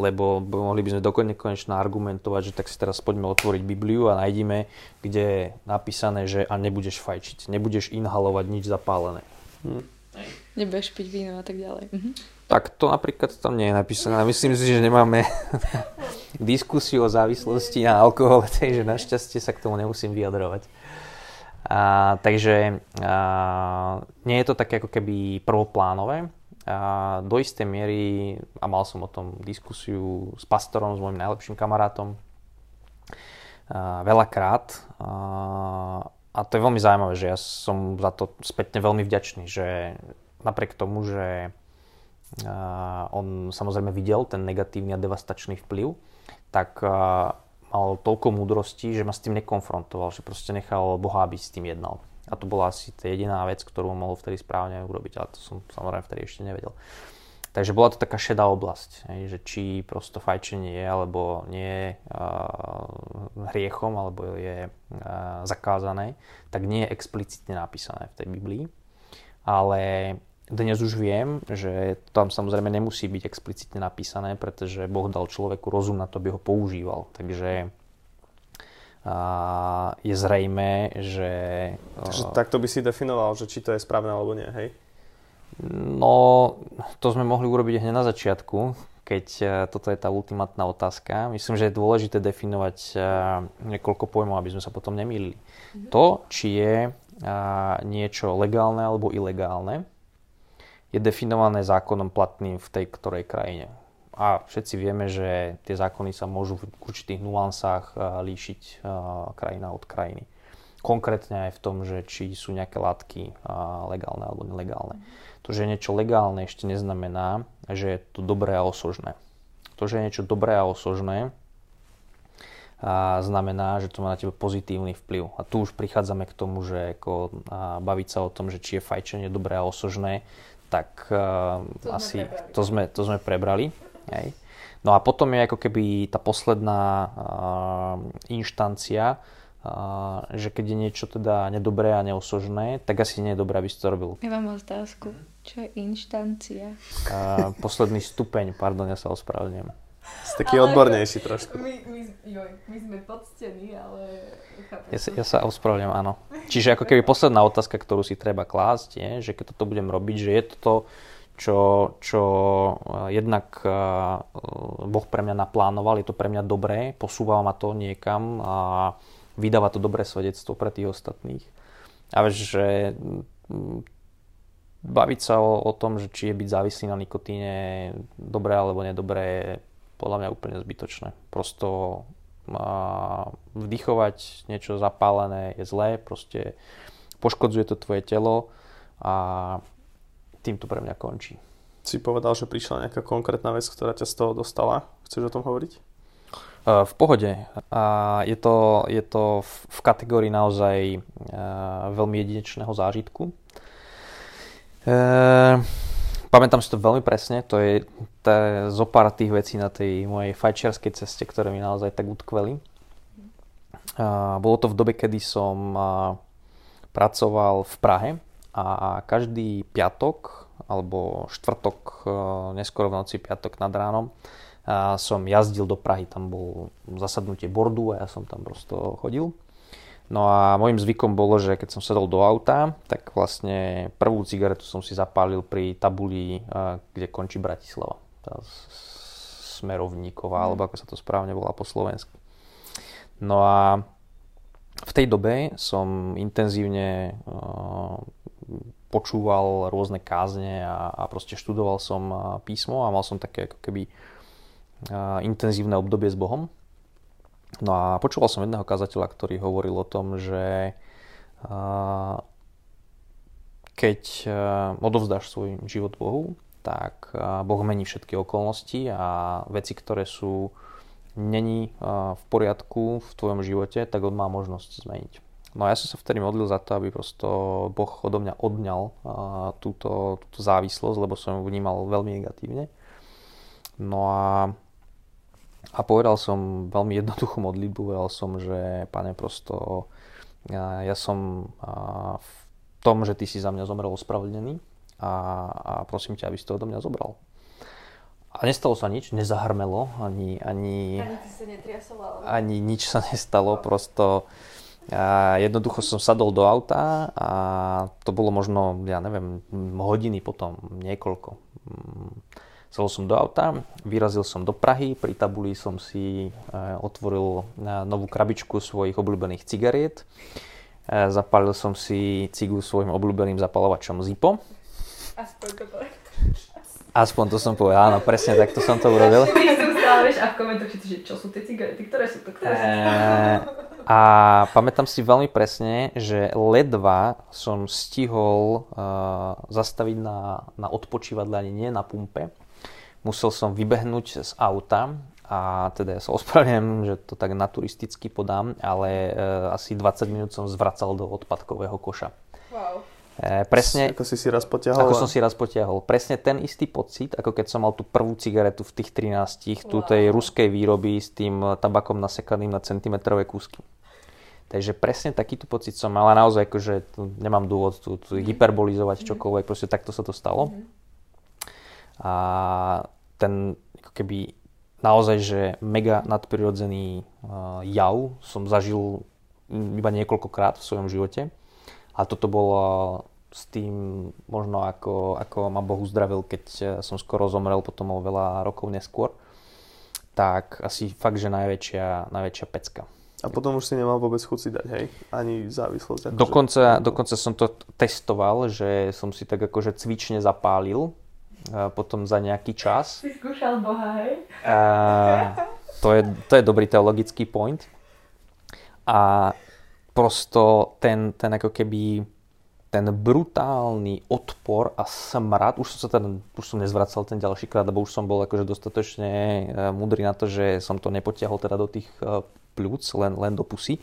lebo mohli by sme dokonne konečne argumentovať, že tak si teraz poďme otvoriť Bibliu a nájdime, kde je napísané, že a nebudeš fajčiť, nebudeš inhalovať nič zapálené. Hm. Nebudeš piť víno a tak ďalej. Mhm. Tak to napríklad tam nie je napísané. Myslím si, že nemáme [laughs] diskusiu o závislosti na alkohol, [laughs] takže našťastie sa k tomu nemusím vyjadrovať. A, takže a, nie je to také ako keby prvoplánové, a do istej miery, a mal som o tom diskusiu s pastorom, s môjim najlepším kamarátom, a veľakrát. A, a to je veľmi zaujímavé, že ja som za to spätne veľmi vďačný, že napriek tomu, že on samozrejme videl ten negatívny a devastačný vplyv, tak mal toľko múdrosti, že ma s tým nekonfrontoval, že proste nechal Boha, aby s tým jednal. A to bola asi tá jediná vec, ktorú mohol vtedy správne urobiť, ale to som samozrejme vtedy ešte nevedel. Takže bola to taká šedá oblasť, že či prosto fajčenie je alebo nie je uh, hriechom, alebo je uh, zakázané, tak nie je explicitne napísané v tej Biblii. Ale dnes už viem, že tam samozrejme nemusí byť explicitne napísané, pretože Boh dal človeku rozum na to, aby ho používal. Takže a je zrejme, že... Takže takto by si definoval, že či to je správne alebo nie, hej? No, to sme mohli urobiť hneď na začiatku, keď e, toto je tá ultimátna otázka. Myslím, že je dôležité definovať e, niekoľko pojmov, aby sme sa potom nemýlili. Mm-hmm. To, či je niečo legálne alebo ilegálne, je definované zákonom platným v tej ktorej krajine. A všetci vieme, že tie zákony sa môžu v určitých nuansách eh, líšiť eh, krajina od krajiny. Konkrétne aj v tom, že či sú nejaké látky eh, legálne alebo nelegálne. To, že je niečo legálne, ešte neznamená, že je to dobré a osožné. To, že je niečo dobré a osožné, a znamená, že to má na teba pozitívny vplyv. A tu už prichádzame k tomu, že ako, a baviť sa o tom, že či je fajčenie dobré a osožné, tak uh, to asi sme to, sme, to sme prebrali. Hej. No a potom je ako keby tá posledná uh, inštancia, Uh, že keď je niečo teda nedobré a neosožné, tak asi nie je dobré, aby si to robil. Ja mám otázku. Čo je inštancia? Uh, posledný stupeň, pardon, ja sa ospravedlňujem. Si taký ale odbornejší trošku. My, my, joj, my sme poctení, ale Ja sa, ja sa ospravedlňujem, áno. Čiže ako keby posledná otázka, ktorú si treba klásť, je, že keď toto budem robiť, že je to čo, čo jednak Boh pre mňa naplánoval, je to pre mňa dobré, posúva ma to niekam a vydáva to dobré svedectvo pre tých ostatných. A že mm, baviť sa o, o tom, že či je byť závislý na nikotíne dobré alebo nedobré, je podľa mňa úplne zbytočné. Prosto a, vdychovať niečo zapálené je zlé, proste poškodzuje to tvoje telo a tým to pre mňa končí. Si povedal, že prišla nejaká konkrétna vec, ktorá ťa z toho dostala. Chceš o tom hovoriť? Eh, v pohode. A je to, je to v kategórii naozaj eh, veľmi jedinečného zážitku. Eh, pamätám si to veľmi presne, to je, je zo pár tých vecí na tej mojej fajčiarskej ceste, ktoré mi naozaj tak utkveli. Bolo to v dobe, kedy som pracoval v Prahe a každý piatok alebo štvrtok, neskoro v noci, piatok nad ránom, a som jazdil do Prahy, tam bol zasadnutie bordu a ja som tam prosto chodil. No a môjim zvykom bolo, že keď som sedol do auta, tak vlastne prvú cigaretu som si zapálil pri tabuli, kde končí Bratislava. Tá smerovníková, mm. alebo ako sa to správne volá po slovensku. No a v tej dobe som intenzívne počúval rôzne kázne a, a proste študoval som písmo a mal som také ako keby intenzívne obdobie s Bohom. No a počúval som jedného kazateľa, ktorý hovoril o tom, že keď odovzdáš svoj život Bohu, tak Boh mení všetky okolnosti a veci, ktoré sú není v poriadku v tvojom živote, tak on má možnosť zmeniť. No a ja som sa vtedy modlil za to, aby prosto Boh odo mňa odňal túto, túto závislosť, lebo som ju vnímal veľmi negatívne. No a a povedal som veľmi jednoduchú modlitbu, povedal som, že pane prosto, ja, ja som v tom, že ty si za mňa zomrel ospravedlnený a, a prosím ťa, aby si to odo mňa zobral. A nestalo sa nič, nezahrmelo, ani, ani, ani, ani nič sa nestalo, prosto a jednoducho som sadol do auta a to bolo možno, ja neviem, hodiny potom, niekoľko. Sadol som do auta, vyrazil som do Prahy, pri tabuli som si e, otvoril e, novú krabičku svojich obľúbených cigariet. E, zapálil som si cigu svojim obľúbeným zapalovačom Zippo. Aspoň to Aspoň to som povedal, áno, presne tak to som to urobil. a v komentoch že čo sú tie cigarety, ktoré sú to, ktoré sú to. A pamätám si veľmi presne, že ledva som stihol uh, zastaviť na, na odpočívadle, ani nie na pumpe musel som vybehnúť z auta a teda ja sa ospravedlňujem, že to tak naturisticky podám, ale e, asi 20 minút som zvracal do odpadkového koša. Wow. E, presne, ako si si raz potiahol? Ako som si raz potiahol. Presne ten istý pocit, ako keď som mal tú prvú cigaretu v tých 13, wow. tú tej ruskej výroby s tým tabakom nasekaným na centimetrové kúsky. Takže presne takýto pocit som mal a naozaj akože nemám dôvod tu, tu hyperbolizovať mm-hmm. čokoľvek, proste takto sa to stalo. Mm-hmm. A ten ako keby naozaj, že mega nadprirodzený uh, jav som zažil iba niekoľkokrát v svojom živote. A toto bolo s tým možno ako, ako ma Boh uzdravil, keď uh, som skoro zomrel potom o veľa rokov neskôr. Tak asi fakt, že najväčšia, najväčšia pecka. A potom už si nemal vôbec chuť si dať, hej? Ani závislosť. Akože... Dokonca, dokonca som to testoval, že som si tak akože cvične zapálil potom za nejaký čas. Si skúšal Boha, hej? A, to, je, to je dobrý teologický point. A prosto ten, ten ako keby ten brutálny odpor a smrad, už som sa ten, už som nezvracal ten ďalší krát, lebo už som bol akože dostatočne uh, múdry na to, že som to nepotiahol teda do tých uh, pľúc, len, len do pusy,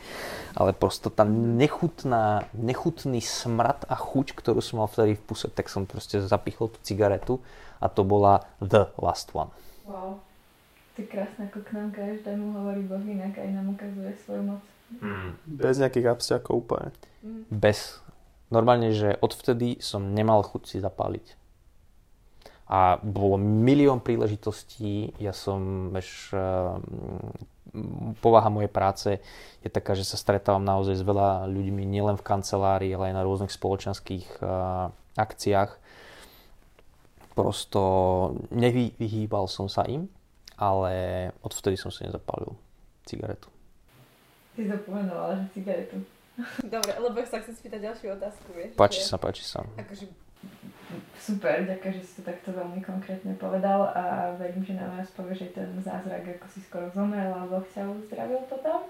ale prosto tá nechutná, nechutný smrad a chuť, ktorú som mal vtedy v puse, tak som proste zapichol tú cigaretu a to bola The Last One. Wow. To je krásne, ako k nám každému hovorí Boh inak aj nám ukazuje svoju moc. Mm. Bez nejakých abstiakov úplne. Mm. Bez. Normálne, že odvtedy som nemal chuť si zapáliť. A bolo milión príležitostí, ja som, veš, povaha mojej práce je taká, že sa stretávam naozaj s veľa ľuďmi, nielen v kancelárii, ale aj na rôznych spoločenských uh, akciách. Prosto nevyhýbal som sa im, ale odvtedy som si nezapálil cigaretu. Ty to pomenovala, že cigaretu. Dobre, lebo sa chcem spýtať ďalšiu otázku, vieš? Páči sa, páči sa. Akože Super, ďakujem, že si to takto veľmi konkrétne povedal a verím, že nám nás povie, že ten zázrak, ako si skoro zomrel a Boh ťa uzdravil potom.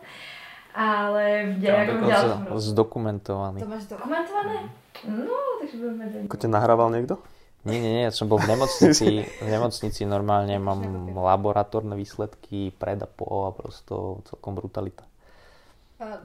Ale v nejakom ďalšom zdokumentovaný. To máš dokumentované? No, takže budeme vedieť. Ako ťa nahrával niekto? Nie, nie, nie, ja som bol v nemocnici, v nemocnici normálne mám laboratórne výsledky pred a po a prosto celkom brutalita. A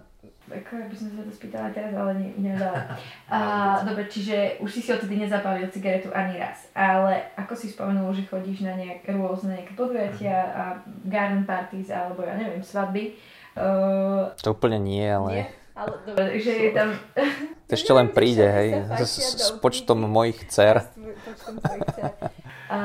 ako by som sa to spýtala teraz, ale ne, nedala. [laughs] A, dobre, čiže už si si odtedy nezapálil cigaretu ani raz. Ale ako si spomenul, že chodíš na nejak, rôzne nejaké podujatia a garden parties alebo ja neviem, svadby. Uh, to úplne nie, ale... Nie? Ale [laughs] dobre, že je tam... Ešte len [laughs] príde, hej, s, s počtom mojich dcer. Počtom tvojich dcer a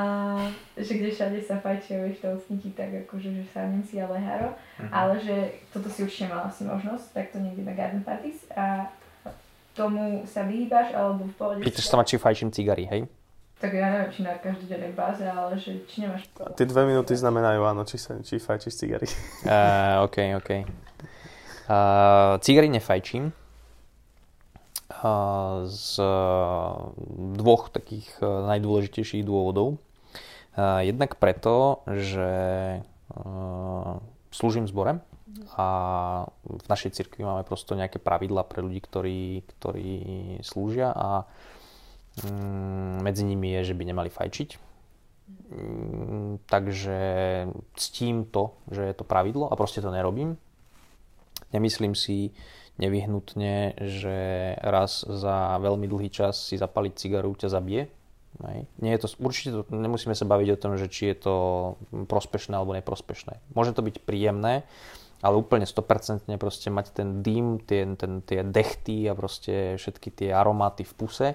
že kde všade sa fajčia, vieš, telesníky, tak akože, že sa Nemci a Leharo, uh-huh. ale že toto si určite mala si možnosť, takto niekde na garden parties a tomu sa vyhýbaš, alebo v pohode... Pýtaš sa ma, či fajčím cigary, hej? Tak ja neviem, či na dennej báze, ale že či nemáš... Tie dve minúty znamenajú áno, či, sa, či fajčíš cigary. Uh, OK, OK. Uh, cigary nefajčím. Z dvoch takých najdôležitejších dôvodov. Jednak preto, že slúžim v zbore a v našej cirkvi máme prosto nejaké pravidla pre ľudí, ktorí, ktorí slúžia a mm, medzi nimi je, že by nemali fajčiť. Mm, takže ctím to, že je to pravidlo a proste to nerobím. Nemyslím si, nevyhnutne, že raz za veľmi dlhý čas si zapaliť cigaru ťa zabije. Hej. Nie je to, určite to, nemusíme sa baviť o tom, že či je to prospešné alebo neprospešné. Môže to byť príjemné, ale úplne 100% proste mať ten dým, tie, ten, tie dechty a proste všetky tie aromáty v puse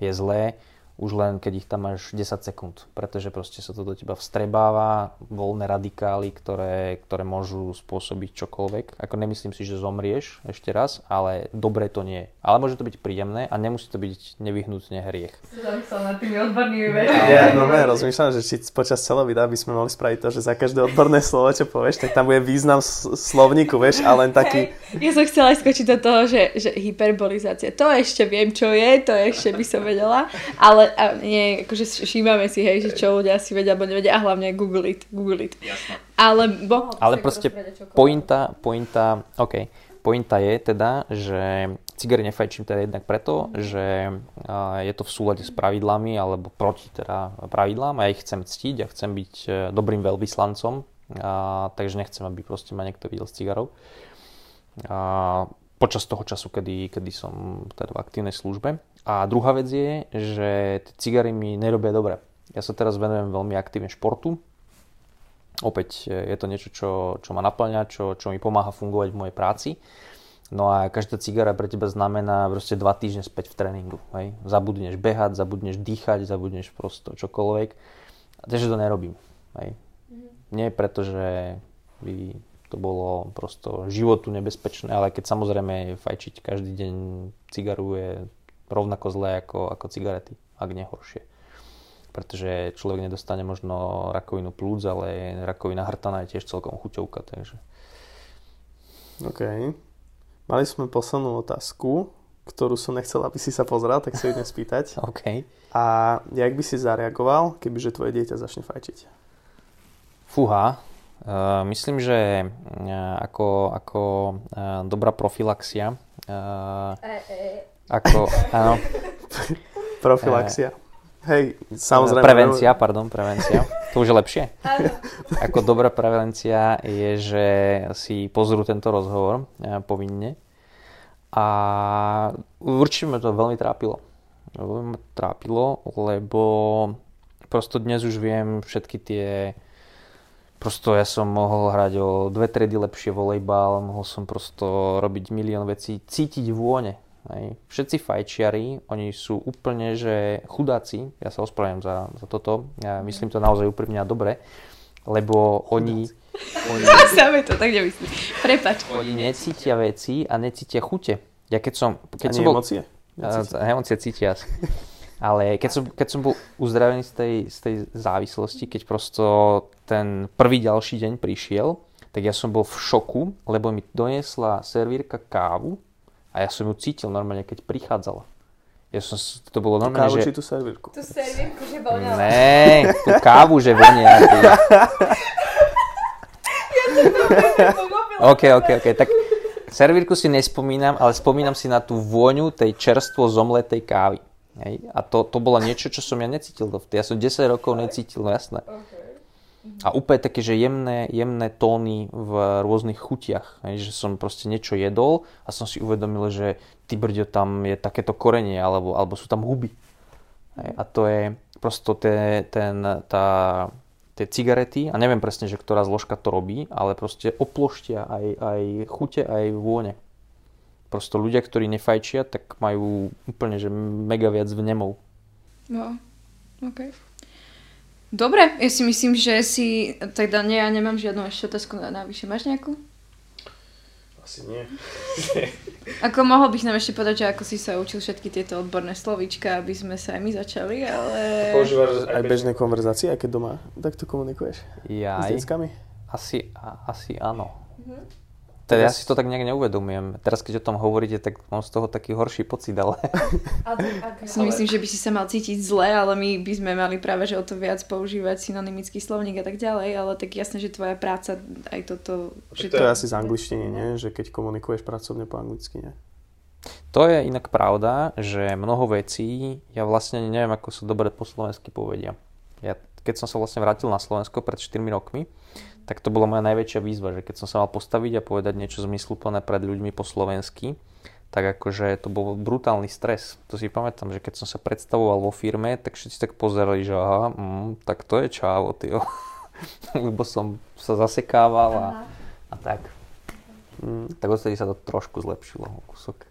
je zlé už len keď ich tam máš 10 sekúnd, pretože proste sa to do teba vstrebáva, voľné radikály, ktoré, ktoré môžu spôsobiť čokoľvek. Ako nemyslím si, že zomrieš ešte raz, ale dobre to nie. Ale môže to byť príjemné a nemusí to byť nevyhnutne hriech. Zamyslel nad tými odbornými Ja, no ne, rozmýšľam, že či počas celého videa by sme mohli spraviť to, že za každé odborné slovo, čo povieš, tak tam bude význam slovníku, vieš, ale len taký... Ja som chcela skočiť do toho, že, že hyperbolizácia, to ešte viem, čo je, to ešte by som vedela, ale a nie, akože všímame si, hej, že čo ľudia si vedia alebo nevedia a hlavne Google it, Google it. Jasne. Ale, bo, Ale proste pointa, pointa, OK, pointa je teda, že cigary nefajčím teda jednak preto, že je to v súlade s pravidlami alebo proti teda pravidlám a ja ich chcem ctiť a chcem byť e, dobrým veľvyslancom, a, takže nechcem, aby proste ma niekto videl s cigarou. A, počas toho času, kedy, kedy som teda v aktívnej službe. A druhá vec je, že cigary mi nerobia dobre. Ja sa teraz venujem veľmi aktívne športu. Opäť je to niečo, čo, čo ma naplňa, čo, čo mi pomáha fungovať v mojej práci. No a každá cigara pre teba znamená proste dva týždne späť v tréningu. Hej. Zabudneš behať, zabudneš dýchať, zabudneš prosto čokoľvek. A takže to nerobím. Hej. Mm-hmm. Nie preto, že by to bolo prosto životu nebezpečné, ale keď samozrejme fajčiť každý deň cigaru je rovnako zlé ako, ako cigarety, ak nehoršie. Pretože človek nedostane možno rakovinu plúc, ale rakovina hrtana je tiež celkom chuťovka, takže... OK. Mali sme poslednú otázku, ktorú som nechcel, aby si sa pozrel, tak sa idem spýtať. [laughs] OK. A jak by si zareagoval, kebyže tvoje dieťa začne fajčiť? Fúha, myslím, že uh, ako, ako uh, dobrá profilaxia e, e. Ako, áno. [laughs] Profilaxia. Hej, samozrejme. Prevencia, pardon, prevencia. To už je lepšie. Ako dobrá prevencia je, že si pozrú tento rozhovor povinne. A určite ma to veľmi trápilo. Veľmi trápilo, lebo prosto dnes už viem všetky tie Prosto ja som mohol hrať o dve tredy lepšie volejbal, mohol som prosto robiť milión vecí, cítiť vône. Hej. Všetci fajčiari, oni sú úplne, že chudáci, ja sa ospravedlňujem za, za toto, ja myslím to naozaj úprimne a dobre, lebo oni... oni [laughs] Same to tak nemyslím. Prepač. Oni necítia veci a necítia chute. Ja keď som... Keď Ani som bol, emócie? Emócie cítia. [laughs] Ale keď som, keď som bol uzdravený z tej, z tej závislosti, keď prosto ten prvý ďalší deň prišiel, tak ja som bol v šoku, lebo mi doniesla servírka kávu a ja som ju cítil normálne, keď prichádzala. Ja som, to bolo normálne, kávu že... či tú servírku? Tú servírku, že voňala. Ne, tú kávu, že vonia. [laughs] Ty... OK, OK, OK, tak servírku si nespomínam, ale spomínam si na tú vôňu tej čerstvo zomletej kávy. Hej? A to, to bolo niečo, čo som ja necítil. Ja som 10 rokov necítil, no jasné. A úplne také, že jemné, jemné tóny v rôznych chutiach. Hej? Že som proste niečo jedol a som si uvedomil, že ty brďo, tam je takéto korenie, alebo, alebo sú tam huby. Hej? A to je prosto te, ten, tá, tie cigarety, a neviem presne, že ktorá zložka to robí, ale proste oploštia aj, aj chute, aj vône prosto ľudia, ktorí nefajčia, tak majú úplne, že mega viac vnemov. No, OK. Dobre, ja si myslím, že si, teda nie, ja nemám žiadnu ešte otázku na navyše. Máš nejakú? Asi nie. [laughs] Ako mohol bych nám ešte povedať, že ako si sa učil všetky tieto odborné slovíčka, aby sme sa aj my začali, ale... Používaš aj bežné konverzácie, aj keď doma takto komunikuješ? Jaj. S deckami? Asi, asi áno. Mhm. Teda ja si to tak nejak neuvedomujem. Teraz keď o tom hovoríte, tak mám z toho taký horší pocit, ale... [laughs] Si myslím, že by si sa mal cítiť zle, ale my by sme mali práve že o to viac používať synonymický slovník a tak ďalej, ale tak jasné, že tvoja práca aj toto... Že to je asi z angličtiny, nie? Že keď komunikuješ pracovne po anglicky, nie? To je inak pravda, že mnoho vecí, ja vlastne neviem, ako sa dobre po slovensky povedia. Ja, keď som sa vlastne vrátil na Slovensko pred 4 rokmi, tak to bola moja najväčšia výzva, že keď som sa mal postaviť a povedať niečo zmysluplné pred ľuďmi po slovensky, tak akože to bol brutálny stres. To si pamätám, že keď som sa predstavoval vo firme, tak všetci tak pozerali, že aha, mm, tak to je čávo, tyjo. [laughs] Lebo som sa zasekával a, a tak. Mm, tak odtedy sa to trošku zlepšilo kúsok.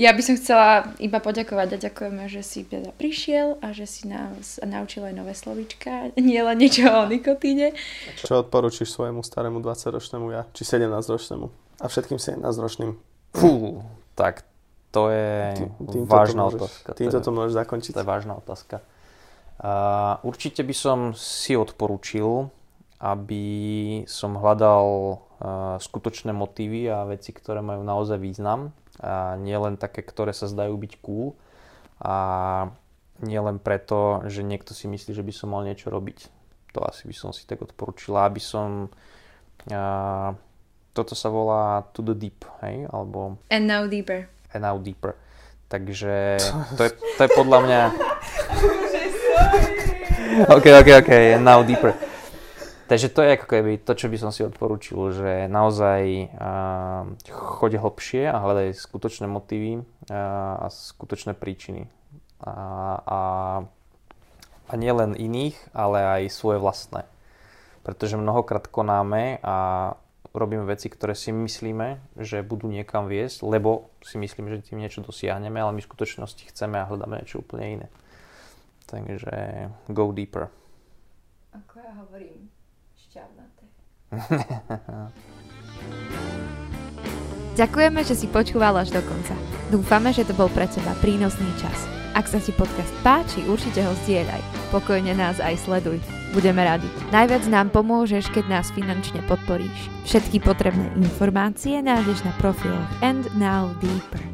Ja by som chcela iba poďakovať a ďakujeme, že si teda prišiel a že si nás naučil aj nové slovička, [laughs] nie len niečo o nikotíne. Čo odporučíš svojemu starému 20-ročnému ja, či 17-ročnému a všetkým 17-ročným? Fú, tak to je Tým, vážna to môžeš, otázka. Týmto to môžeš zakončiť. To je vážna otázka. Uh, určite by som si odporučil, aby som hľadal uh, skutočné motívy a veci, ktoré majú naozaj význam a nie len také, ktoré sa zdajú byť cool a nie len preto, že niekto si myslí, že by som mal niečo robiť. To asi by som si tak odporúčila, aby som a, toto sa volá To the Deep, hej, alebo And now deeper. And now deeper. Takže [laughs] to je, to je podľa mňa... [laughs] OK, OK, OK, and now deeper. Takže to je ako keby to, čo by som si odporúčil, že naozaj uh, choď hlbšie a hľadaj skutočné motívy a skutočné príčiny. A, a, a nie len iných, ale aj svoje vlastné. Pretože mnohokrát konáme a robíme veci, ktoré si myslíme, že budú niekam viesť, lebo si myslíme, že tým niečo dosiahneme, ale my v skutočnosti chceme a hľadáme niečo úplne iné. Takže go deeper. Ako ja hovorím, šťavnaté. [laughs] Ďakujeme, že si počúval až do konca. Dúfame, že to bol pre teba prínosný čas. Ak sa ti podcast páči, určite ho zdieľaj. Pokojne nás aj sleduj. Budeme radi. Najviac nám pomôžeš, keď nás finančne podporíš. Všetky potrebné informácie nájdeš na profiloch And Now Deeper.